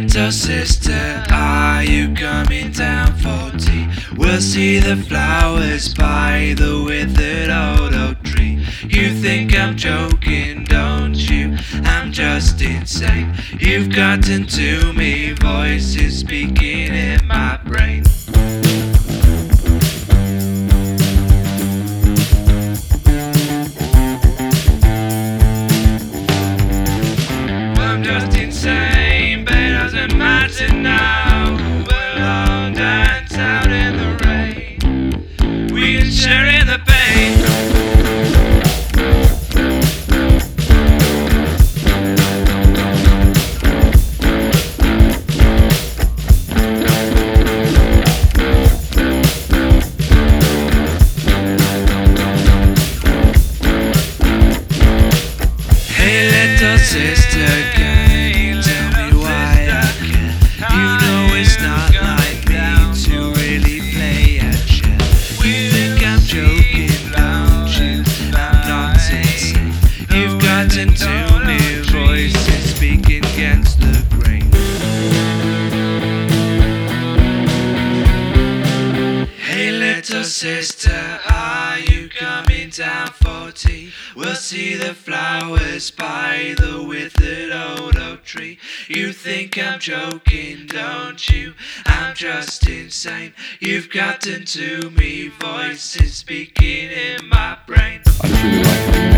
little sister, are you coming down for tea? We'll see the flowers by the withered old oak tree. You think I'm joking, don't you? I'm just insane. You've gotten to me, voices speaking in my brain. Little sister, can you tell me why? You know it's not like me to really play at. You think I'm joking, don't you? I'm. You've me, voices speaking against the grain. Hey little sister, are you coming down We'll see the flowers by the withered old oak tree. You think I'm joking, don't you? I'm just insane. You've gotten to me, voices speaking in my brain. I really like